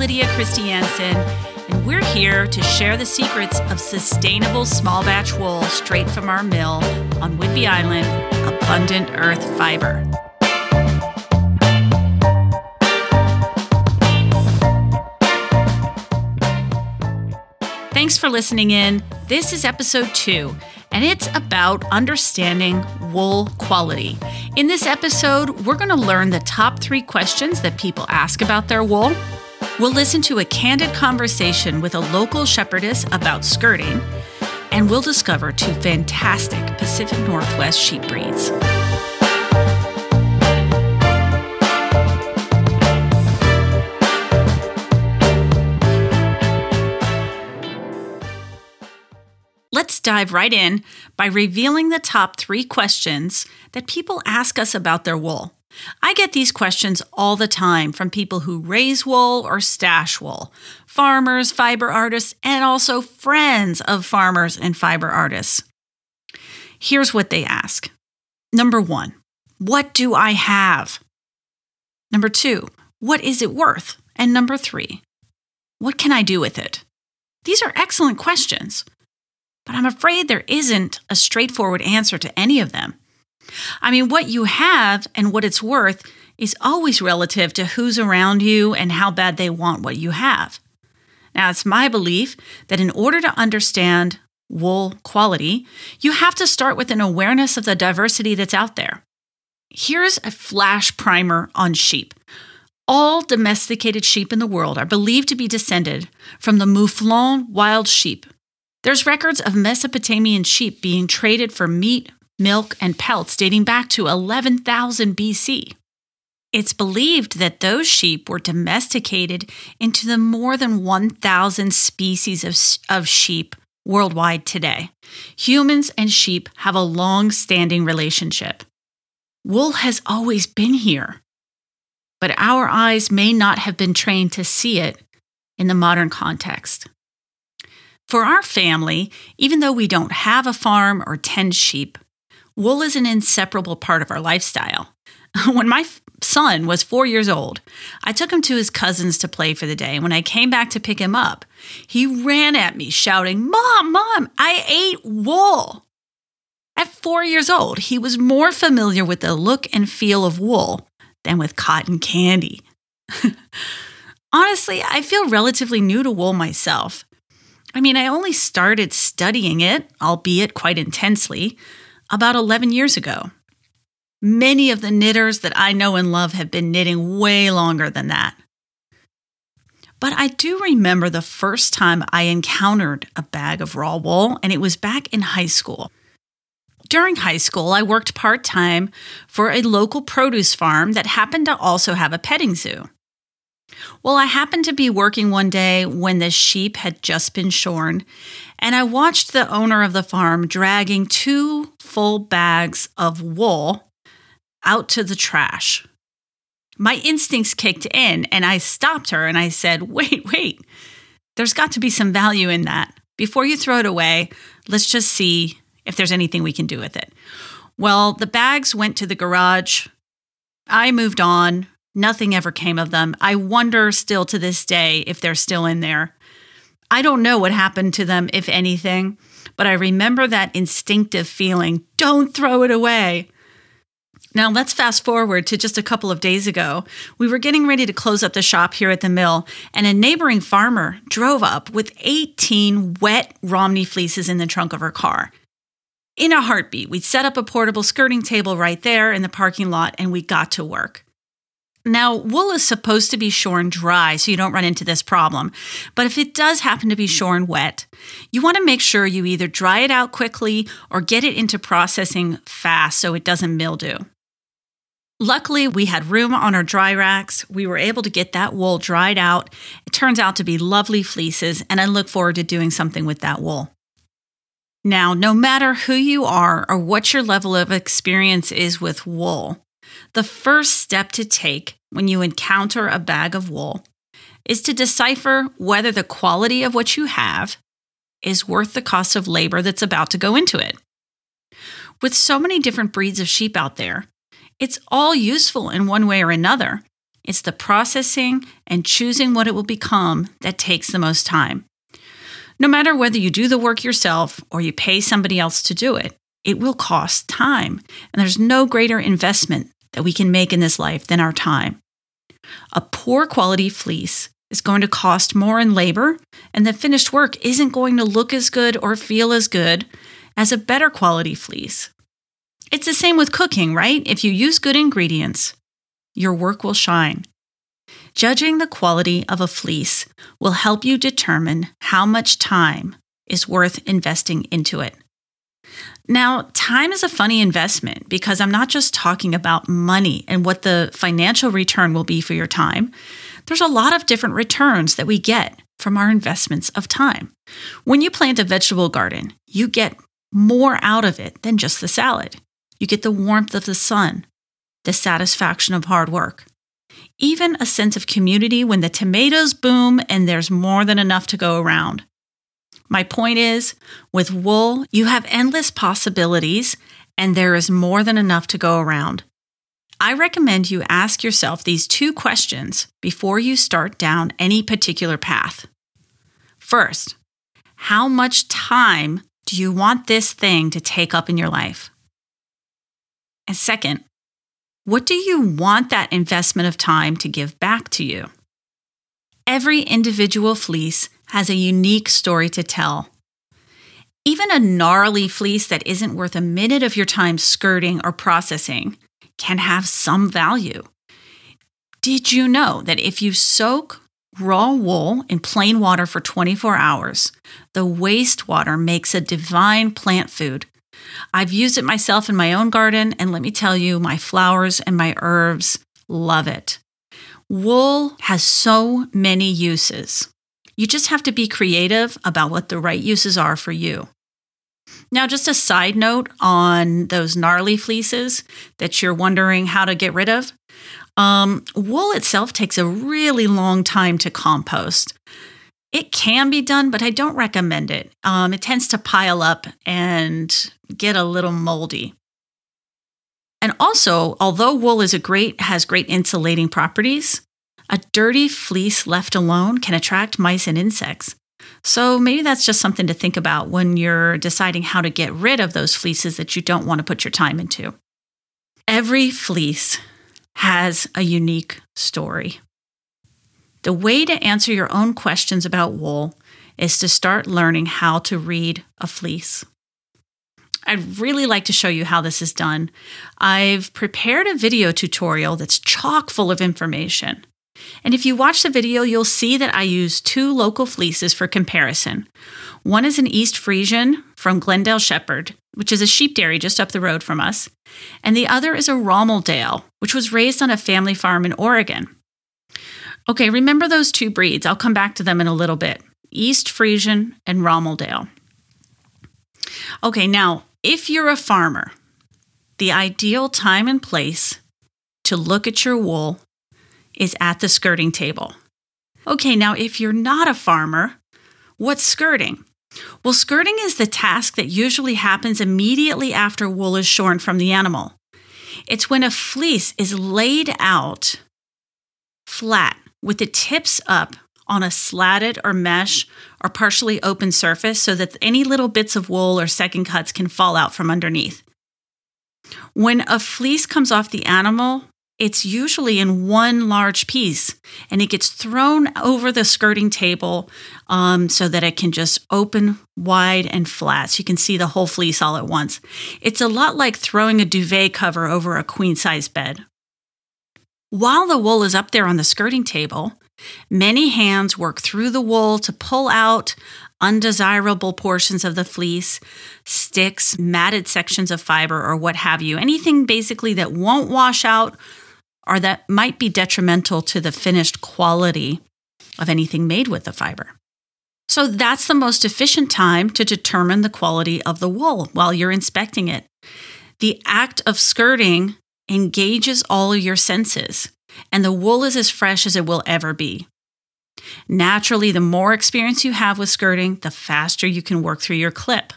Lydia Christiansen, and we're here to share the secrets of sustainable small batch wool straight from our mill on Whidbey Island, Abundant Earth Fiber. Thanks for listening in. This is episode two, and it's about understanding wool quality. In this episode, we're going to learn the top three questions that people ask about their wool. We'll listen to a candid conversation with a local shepherdess about skirting, and we'll discover two fantastic Pacific Northwest sheep breeds. Let's dive right in by revealing the top three questions that people ask us about their wool. I get these questions all the time from people who raise wool or stash wool, farmers, fiber artists, and also friends of farmers and fiber artists. Here's what they ask Number one, what do I have? Number two, what is it worth? And number three, what can I do with it? These are excellent questions but I'm afraid there isn't a straightforward answer to any of them. I mean, what you have and what it's worth is always relative to who's around you and how bad they want what you have. Now, it's my belief that in order to understand wool quality, you have to start with an awareness of the diversity that's out there. Here's a flash primer on sheep. All domesticated sheep in the world are believed to be descended from the Mouflon wild sheep, there's records of Mesopotamian sheep being traded for meat, milk, and pelts dating back to 11,000 BC. It's believed that those sheep were domesticated into the more than 1,000 species of, of sheep worldwide today. Humans and sheep have a long standing relationship. Wool has always been here, but our eyes may not have been trained to see it in the modern context. For our family, even though we don't have a farm or tend sheep, wool is an inseparable part of our lifestyle. When my son was four years old, I took him to his cousins to play for the day. When I came back to pick him up, he ran at me shouting, Mom, Mom, I ate wool. At four years old, he was more familiar with the look and feel of wool than with cotton candy. Honestly, I feel relatively new to wool myself. I mean, I only started studying it, albeit quite intensely, about 11 years ago. Many of the knitters that I know and love have been knitting way longer than that. But I do remember the first time I encountered a bag of raw wool, and it was back in high school. During high school, I worked part time for a local produce farm that happened to also have a petting zoo. Well, I happened to be working one day when the sheep had just been shorn, and I watched the owner of the farm dragging two full bags of wool out to the trash. My instincts kicked in, and I stopped her and I said, Wait, wait, there's got to be some value in that. Before you throw it away, let's just see if there's anything we can do with it. Well, the bags went to the garage. I moved on. Nothing ever came of them. I wonder still to this day if they're still in there. I don't know what happened to them, if anything, but I remember that instinctive feeling don't throw it away. Now, let's fast forward to just a couple of days ago. We were getting ready to close up the shop here at the mill, and a neighboring farmer drove up with 18 wet Romney fleeces in the trunk of her car. In a heartbeat, we set up a portable skirting table right there in the parking lot, and we got to work. Now, wool is supposed to be shorn dry so you don't run into this problem. But if it does happen to be shorn wet, you want to make sure you either dry it out quickly or get it into processing fast so it doesn't mildew. Luckily, we had room on our dry racks. We were able to get that wool dried out. It turns out to be lovely fleeces, and I look forward to doing something with that wool. Now, no matter who you are or what your level of experience is with wool, the first step to take when you encounter a bag of wool is to decipher whether the quality of what you have is worth the cost of labor that's about to go into it. With so many different breeds of sheep out there, it's all useful in one way or another. It's the processing and choosing what it will become that takes the most time. No matter whether you do the work yourself or you pay somebody else to do it, it will cost time. And there's no greater investment that we can make in this life than our time. A poor quality fleece is going to cost more in labor, and the finished work isn't going to look as good or feel as good as a better quality fleece. It's the same with cooking, right? If you use good ingredients, your work will shine. Judging the quality of a fleece will help you determine how much time is worth investing into it. Now, time is a funny investment because I'm not just talking about money and what the financial return will be for your time. There's a lot of different returns that we get from our investments of time. When you plant a vegetable garden, you get more out of it than just the salad. You get the warmth of the sun, the satisfaction of hard work, even a sense of community when the tomatoes boom and there's more than enough to go around. My point is, with wool, you have endless possibilities and there is more than enough to go around. I recommend you ask yourself these two questions before you start down any particular path. First, how much time do you want this thing to take up in your life? And second, what do you want that investment of time to give back to you? Every individual fleece has a unique story to tell. Even a gnarly fleece that isn't worth a minute of your time skirting or processing can have some value. Did you know that if you soak raw wool in plain water for 24 hours, the wastewater makes a divine plant food I've used it myself in my own garden, and let me tell you, my flowers and my herbs love it. Wool has so many uses. You just have to be creative about what the right uses are for you. Now, just a side note on those gnarly fleeces that you're wondering how to get rid of. Um, wool itself takes a really long time to compost. It can be done, but I don't recommend it. Um, it tends to pile up and get a little moldy. And also, although wool is a great has great insulating properties, a dirty fleece left alone can attract mice and insects. So maybe that's just something to think about when you're deciding how to get rid of those fleeces that you don't want to put your time into. Every fleece has a unique story. The way to answer your own questions about wool is to start learning how to read a fleece. I'd really like to show you how this is done. I've prepared a video tutorial that's chock full of information. And if you watch the video, you'll see that I use two local fleeces for comparison. One is an East Friesian from Glendale Shepherd, which is a sheep dairy just up the road from us, and the other is a Romeldale, which was raised on a family farm in Oregon. Okay, remember those two breeds. I'll come back to them in a little bit East Friesian and Romeldale. Okay, now, if you're a farmer, the ideal time and place to look at your wool is at the skirting table. Okay, now, if you're not a farmer, what's skirting? Well, skirting is the task that usually happens immediately after wool is shorn from the animal. It's when a fleece is laid out flat with the tips up on a slatted or mesh or partially open surface so that any little bits of wool or second cuts can fall out from underneath. When a fleece comes off the animal, it's usually in one large piece and it gets thrown over the skirting table um, so that it can just open wide and flat so you can see the whole fleece all at once. It's a lot like throwing a duvet cover over a queen size bed. While the wool is up there on the skirting table, many hands work through the wool to pull out undesirable portions of the fleece, sticks, matted sections of fiber, or what have you. Anything basically that won't wash out or that might be detrimental to the finished quality of anything made with the fiber. So that's the most efficient time to determine the quality of the wool while you're inspecting it. The act of skirting engages all your senses, and the wool is as fresh as it will ever be. Naturally, the more experience you have with skirting, the faster you can work through your clip.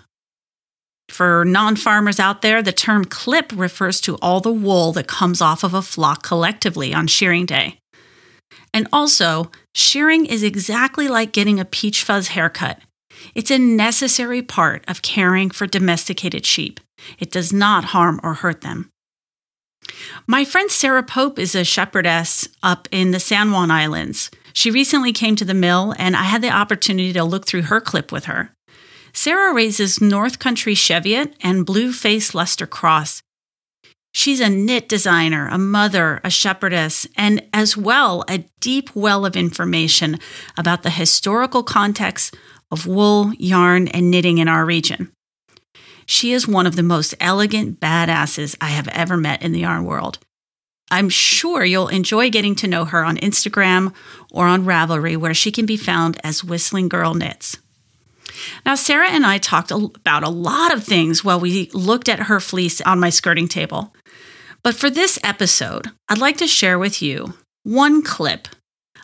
For non farmers out there, the term clip refers to all the wool that comes off of a flock collectively on shearing day. And also, shearing is exactly like getting a peach fuzz haircut. It's a necessary part of caring for domesticated sheep. It does not harm or hurt them. My friend Sarah Pope is a shepherdess up in the San Juan Islands. She recently came to the mill, and I had the opportunity to look through her clip with her. Sarah raises North Country Cheviot and Blue Face Leicester Cross. She's a knit designer, a mother, a shepherdess, and as well a deep well of information about the historical context of wool, yarn, and knitting in our region. She is one of the most elegant badasses I have ever met in the yarn world. I'm sure you'll enjoy getting to know her on Instagram or on Ravelry, where she can be found as Whistling Girl Knits. Now, Sarah and I talked about a lot of things while we looked at her fleece on my skirting table. But for this episode, I'd like to share with you one clip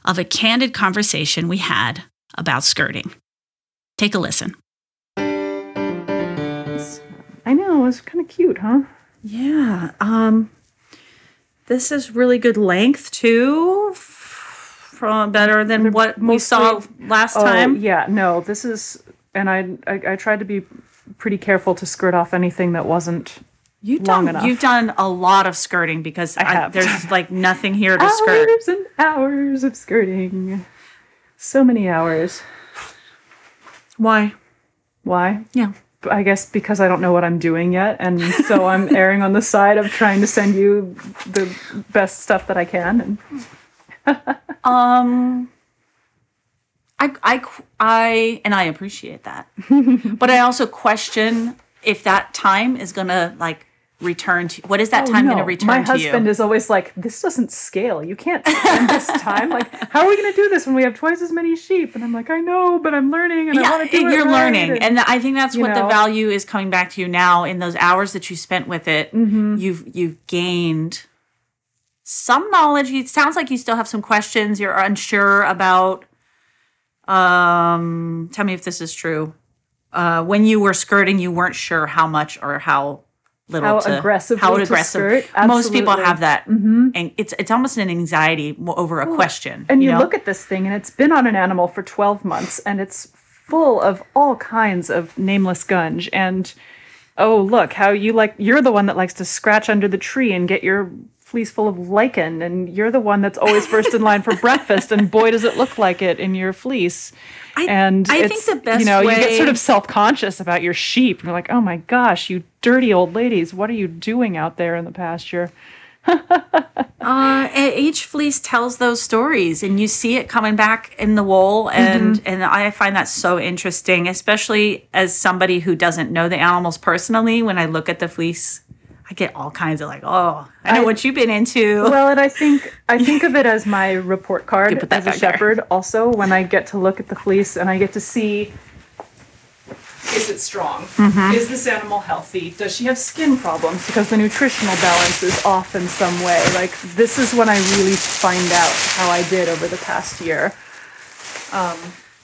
of a candid conversation we had about skirting. Take a listen. I know, it's kind of cute, huh? Yeah. Um this is really good length too. From better than what we saw last Oh, time. yeah, no, this is, and I, I, I tried to be pretty careful to skirt off anything that wasn't You've long done enough. you've done a lot of skirting because I have. there's like nothing here to skirt. hours and hours of skirting. So many hours. Why? Why? Yeah. I guess because I don't know what I'm doing yet, and so I'm erring on the side of trying to send you the best stuff that I can. And Um I I I and I appreciate that. but I also question if that time is going to like return to what is that Oh, time no. going to return to you? My husband is always like, "This doesn't scale. You can't spend this time. Like, how are we going to do this when we have twice as many sheep?" And I'm like, "I know, but I'm learning, and I yeah, want to do you're right." learning, and I think that's what the value is coming back to you now. In those hours that you spent with it, Mm-hmm. you've you've gained some knowledge. It sounds like you still have some questions. You're unsure about. Um, tell me if this is true. Uh, when you were skirting, you weren't sure how much or how little How to, aggressively how to aggressive. skirt. Most people. Mm-hmm. have that, and it's it's almost an anxiety over a question. And you, know? look at this thing, and it's been on an animal for 12 months, and it's full of all kinds of nameless gunge. And oh, look how you like, you're the one that likes to scratch under the tree and get your fleece full of lichen, and you're the one that's always first in line for breakfast, and boy, does it look like it in your fleece. I- and I think the best you know you get sort of self-conscious about your sheep and you're like oh my gosh you dirty old ladies what are you doing out there in the pasture Uh, each fleece tells those stories, and you see it coming back in the wool, and Mm-hmm. and I find that so interesting, especially as somebody who doesn't know the animals personally. When I look at the fleece, I get all kinds of like, oh, I know I- what you've been into. Well, and I think I think of it as my report card as a back there. shepherd. Also, when I get to look at the fleece and I get to see, is it strong? Mm-hmm. Is this animal healthy? Does she have skin problems because the nutritional balance is off in some way? Like this is when I really find out how I did over the past year. Um,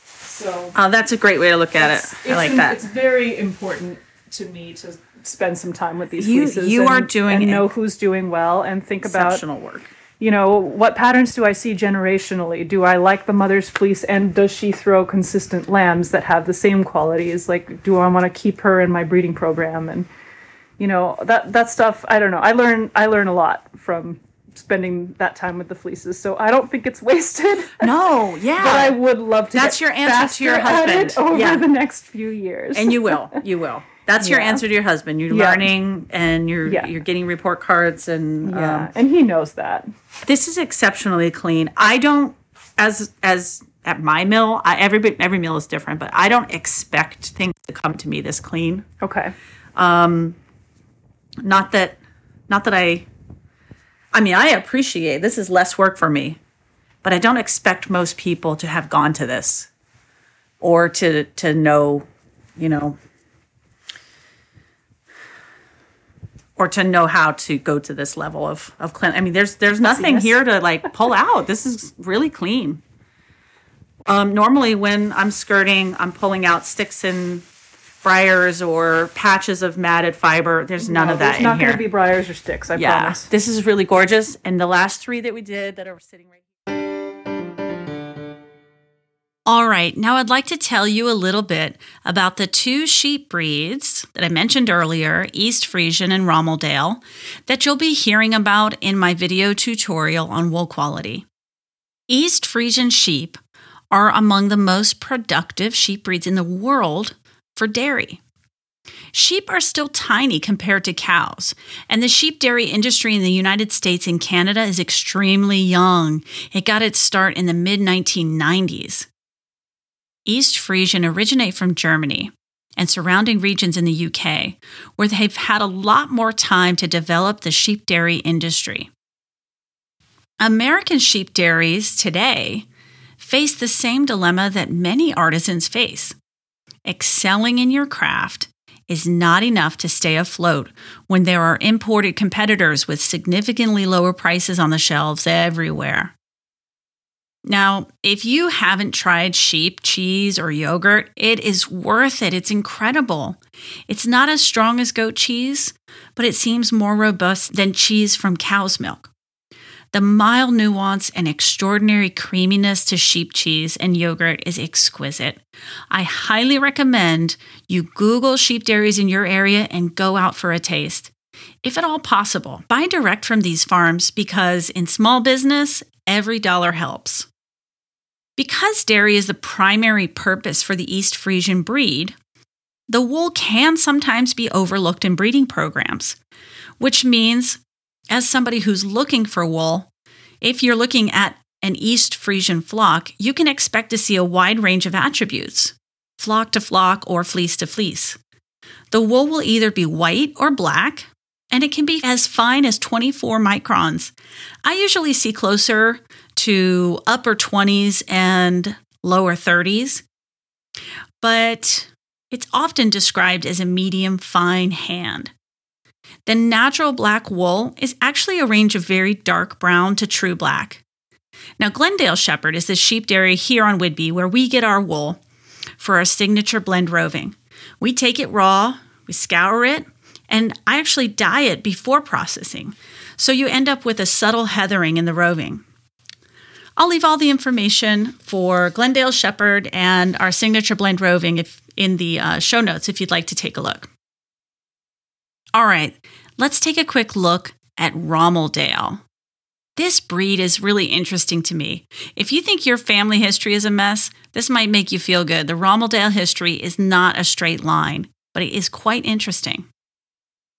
so oh, that's a great way to look at it. I like im- that. It's very important to me to spend some time with these You- fleeces. you and, are doing and know who's doing well and think about Exceptional work. you know, what patterns do I see generationally? Do I like the mother's fleece and does she throw consistent lambs that have the same qualities? Like, do I want to keep her in my breeding program? And, you know, that, that stuff, I don't know. I learn, I learn a lot from spending that time with the fleeces. So I don't think it's wasted. No, yeah, but I would love to That's your answer to your husband. over Yeah. the next few years. and you will, you will. That's your answer to your husband. You're Yeah. learning, and you're Yeah. you're getting report cards, and yeah, um, and he knows that. this is exceptionally clean. I don't as as at my mill, I, every every mill is different, but I don't expect things to come to me this clean. Okay. Um, Not that not that I I mean, I appreciate this is less work for me, but I don't expect most people to have gone to this or to to know, you know, or to know how to go to this level of of clean. I mean, there's there's nothing here to like pull out. This is really clean. Um, normally, when I'm skirting, I'm pulling out sticks and briars or patches of matted fiber. There's none No, of that There's in not going to be briars or sticks, I yeah, promise. this is really gorgeous. And the last three that we did that are sitting right All right, now I'd like to tell you a little bit about the two sheep breeds that I mentioned earlier, East Friesian and Romeldale, that you'll be hearing about in my video tutorial on wool quality. East Friesian sheep are among the most productive sheep breeds in the world for dairy. Sheep are still tiny compared to cows, and the sheep dairy industry in the United States and Canada is extremely young. It got its start in the mid 1990s. East Friesian originate from Germany and surrounding regions in the UK, where they've had a lot more time to develop the sheep dairy industry. American sheep dairies today face the same dilemma that many artisans face. Excelling in your craft is not enough to stay afloat when there are imported competitors with significantly lower prices on the shelves everywhere. Now, if you haven't tried sheep cheese or yogurt, it is worth it. It's incredible. It's not as strong as goat cheese, but it seems more robust than cheese from cow's milk. The mild nuance and extraordinary creaminess to sheep cheese and yogurt is exquisite. I highly recommend you Google sheep dairies in your area and go out for a taste. If at all possible, buy direct from these farms because in small business, every dollar helps. Because dairy is the primary purpose for the East Friesian breed, the wool can sometimes be overlooked in breeding programs, which means, as somebody who's looking for wool, if you're looking at an East Friesian flock, you can expect to see a wide range of attributes flock to flock or fleece to fleece. The wool will either be white or black, and it can be as fine as 24 microns. I usually see closer to upper 20s and lower 30s, but it's often described as a medium fine hand. The natural black wool is actually a range of very dark brown to true black. Now, Glendale Shepherd is the sheep dairy here on Whidbey where we get our wool for our signature blend roving. We take it raw, we scour it, and I actually dye it before processing. So you end up with a subtle heathering in the roving. I'll leave all the information for Glendale Shepherd and our signature blend roving if, in the uh, show notes if you'd like to take a look. All right, let's take a quick look at Romeldale. This breed is really interesting to me. If you think your family history is a mess, this might make you feel good. The Romeldale history is not a straight line, but it is quite interesting.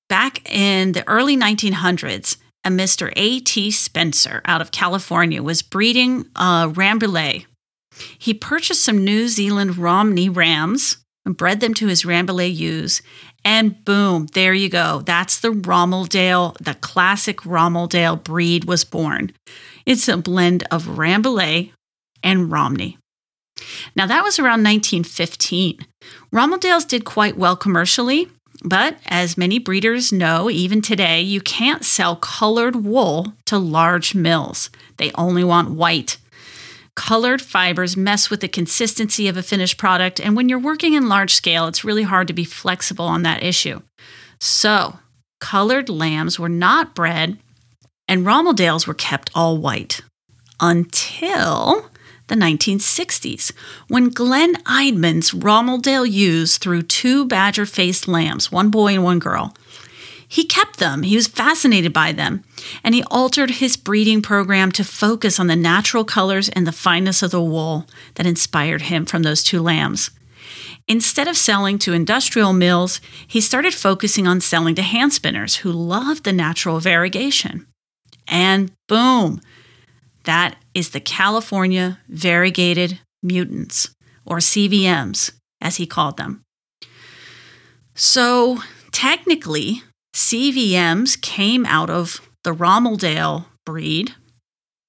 Back in the early 1900s, a Mr. A.T. Spencer out of California was breeding a Rambouillet. He purchased some New Zealand Romney rams and bred them to his Rambouillet ewes, and boom, there you go. That's the Romeldale, the classic Romeldale breed was born. It's a blend of Rambouillet and Romney. Now, that was around 1915. Romeldales did quite well commercially, but as many breeders know, even today, you can't sell colored wool to large mills. They only want white. Colored fibers mess with the consistency of a finished product, and when you're working in large scale, it's really hard to be flexible on that issue. So, colored lambs were not bred, and Romeldales were kept all white until the 1960s, when Glenn Eidman's Romeldale ewes threw two badger faced lambs, one boy and one girl. He kept them, he was fascinated by them, and he altered his breeding program to focus on the natural colors and the fineness of the wool that inspired him from those two lambs. Instead of selling to industrial mills, he started focusing on selling to hand spinners who loved the natural variegation. And boom, that is the California Variegated Mutants, or CVMs, as he called them. So, technically, CVMs came out of the Romeldale breed,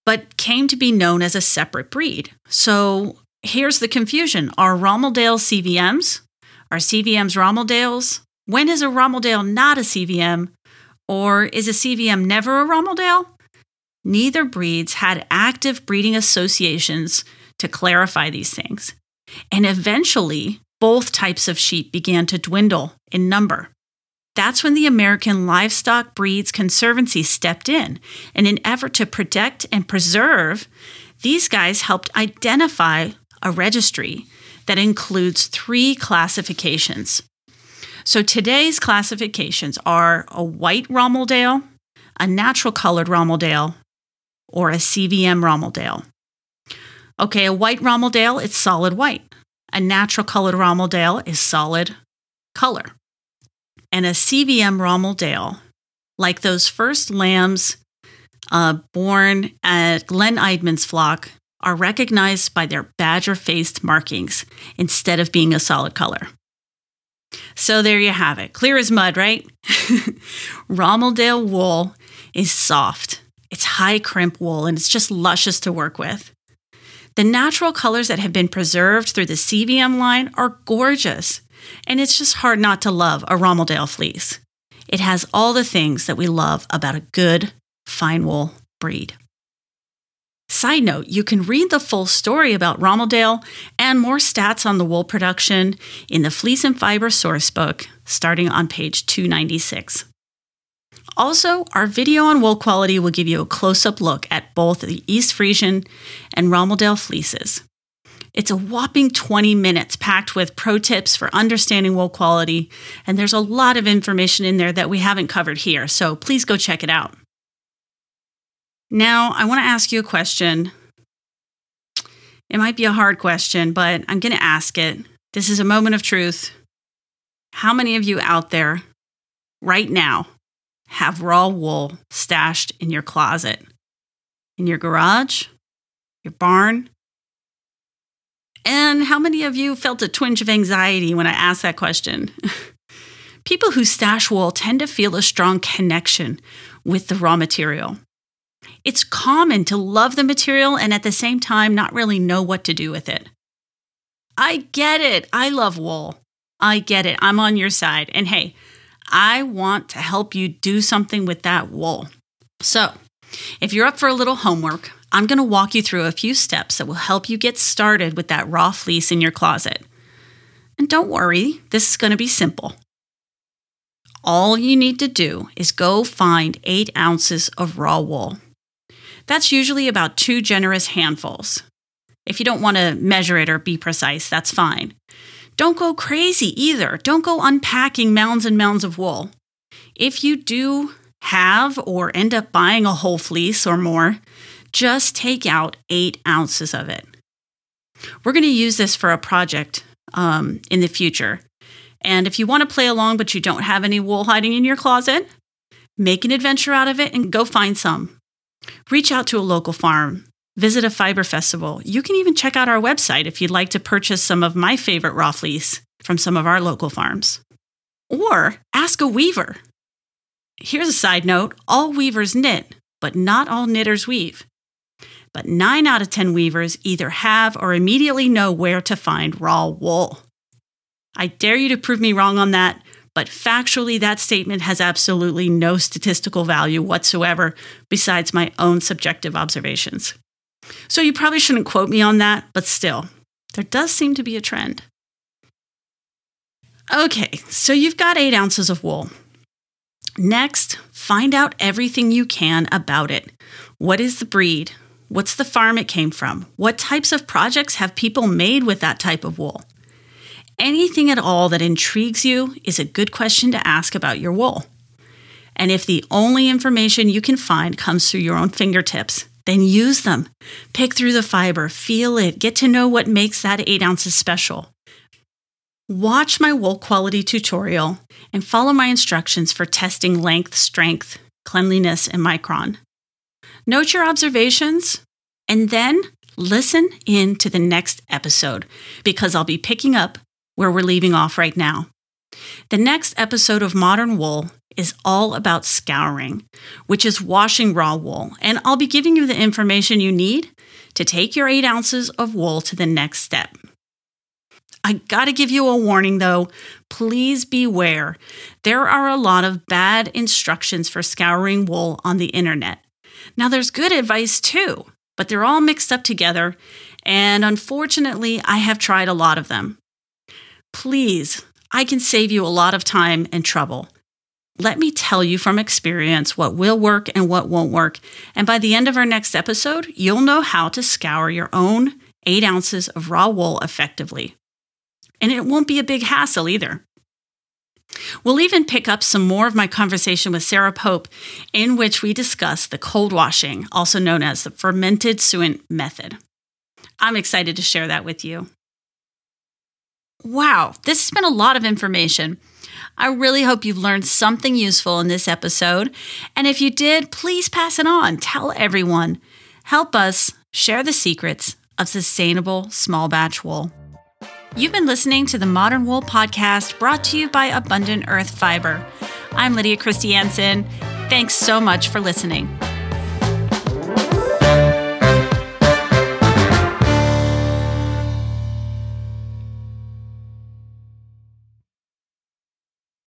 but came to be known as a separate breed. So, here's the confusion Are Romeldale CVMs? Are CVMs Romeldales? When is a Romeldale not a CVM? Or is a CVM never a Romeldale? Neither breeds had active breeding associations to clarify these things. And eventually, both types of sheep began to dwindle in number. That's when the American Livestock Breeds Conservancy stepped in. And in an effort to protect and preserve, these guys helped identify a registry that includes three classifications. So today's classifications are a white Romeldale, a natural colored Romeldale, or a CVM Romeldale. Okay, a white Romeldale, it's solid white. A natural colored Romeldale is solid color. And a CVM Romeldale, like those first lambs uh, born at Glenn Eidman's flock, are recognized by their badger faced markings instead of being a solid color. So there you have it. Clear as mud, right? Romeldale wool is soft. It's high crimp wool and it's just luscious to work with. The natural colors that have been preserved through the CVM line are gorgeous, and it's just hard not to love a Romeldale fleece. It has all the things that we love about a good, fine wool breed. Side note, you can read the full story about Romeldale and more stats on the wool production in the Fleece and Fiber Sourcebook, starting on page 296. Also, our video on wool quality will give you a close up look at both the East Friesian and Romeldale fleeces. It's a whopping 20 minutes packed with pro tips for understanding wool quality, and there's a lot of information in there that we haven't covered here, so please go check it out. Now, I want to ask you a question. It might be a hard question, but I'm going to ask it. This is a moment of truth. How many of you out there right now have raw wool stashed in your closet, in your garage, your barn? And how many of you felt a twinge of anxiety when I asked that question? People who stash wool tend to feel a strong connection with the raw material. It's common to love the material and at the same time not really know what to do with it. I get it. I love wool. I get it. I'm on your side. And hey, I want to help you do something with that wool. So, if you're up for a little homework, I'm going to walk you through a few steps that will help you get started with that raw fleece in your closet. And don't worry, this is going to be simple. All you need to do is go find eight ounces of raw wool. That's usually about two generous handfuls. If you don't want to measure it or be precise, that's fine. Don't go crazy either. Don't go unpacking mounds and mounds of wool. If you do have or end up buying a whole fleece or more, just take out eight ounces of it. We're going to use this for a project um, in the future. And if you want to play along but you don't have any wool hiding in your closet, make an adventure out of it and go find some. Reach out to a local farm visit a fiber festival. You can even check out our website if you'd like to purchase some of my favorite raw fleece from some of our local farms. Or ask a weaver. Here's a side note all weavers knit, but not all knitters weave. But 9 out of 10 weavers either have or immediately know where to find raw wool. I dare you to prove me wrong on that, but factually, that statement has absolutely no statistical value whatsoever besides my own subjective observations. So you probably shouldn't quote me on that, but still, there does seem to be a trend. Okay, so you've got eight ounces of wool. Next, find out everything you can about it. What is the breed? What's the farm it came from? What types of projects have people made with that type of wool? Anything at all that intrigues you is a good question to ask about your wool. And if the only information you can find comes through your own fingertips, then use them. Pick through the fiber, feel it, get to know what makes that eight ounces special. Watch my wool quality tutorial and follow my instructions for testing length, strength, cleanliness, and micron. Note your observations and then listen in to the next episode because I'll be picking up where we're leaving off right now. The next episode of Modern Wool is all about scouring, which is washing raw wool. And I'll be giving you the information you need to take your eight ounces of wool to the next step. I gotta give you a warning though. Please beware. There are a lot of bad instructions for scouring wool on the internet. Now, there's good advice too, but they're all mixed up together, and unfortunately, I have tried a lot of them. Please, I can save you a lot of time and trouble. Let me tell you from experience what will work and what won't work. And by the end of our next episode, you'll know how to scour your own eight ounces of raw wool effectively. And it won't be a big hassle either. We'll even pick up some more of my conversation with Sarah Pope, in which we discuss the cold washing, also known as the fermented suint method. I'm excited to share that with you. Wow, this has been a lot of information. I really hope you've learned something useful in this episode. And if you did, please pass it on. Tell everyone. Help us share the secrets of sustainable small batch wool. You've been listening to the Modern Wool Podcast brought to you by Abundant Earth Fiber. I'm Lydia Christiansen. Thanks so much for listening.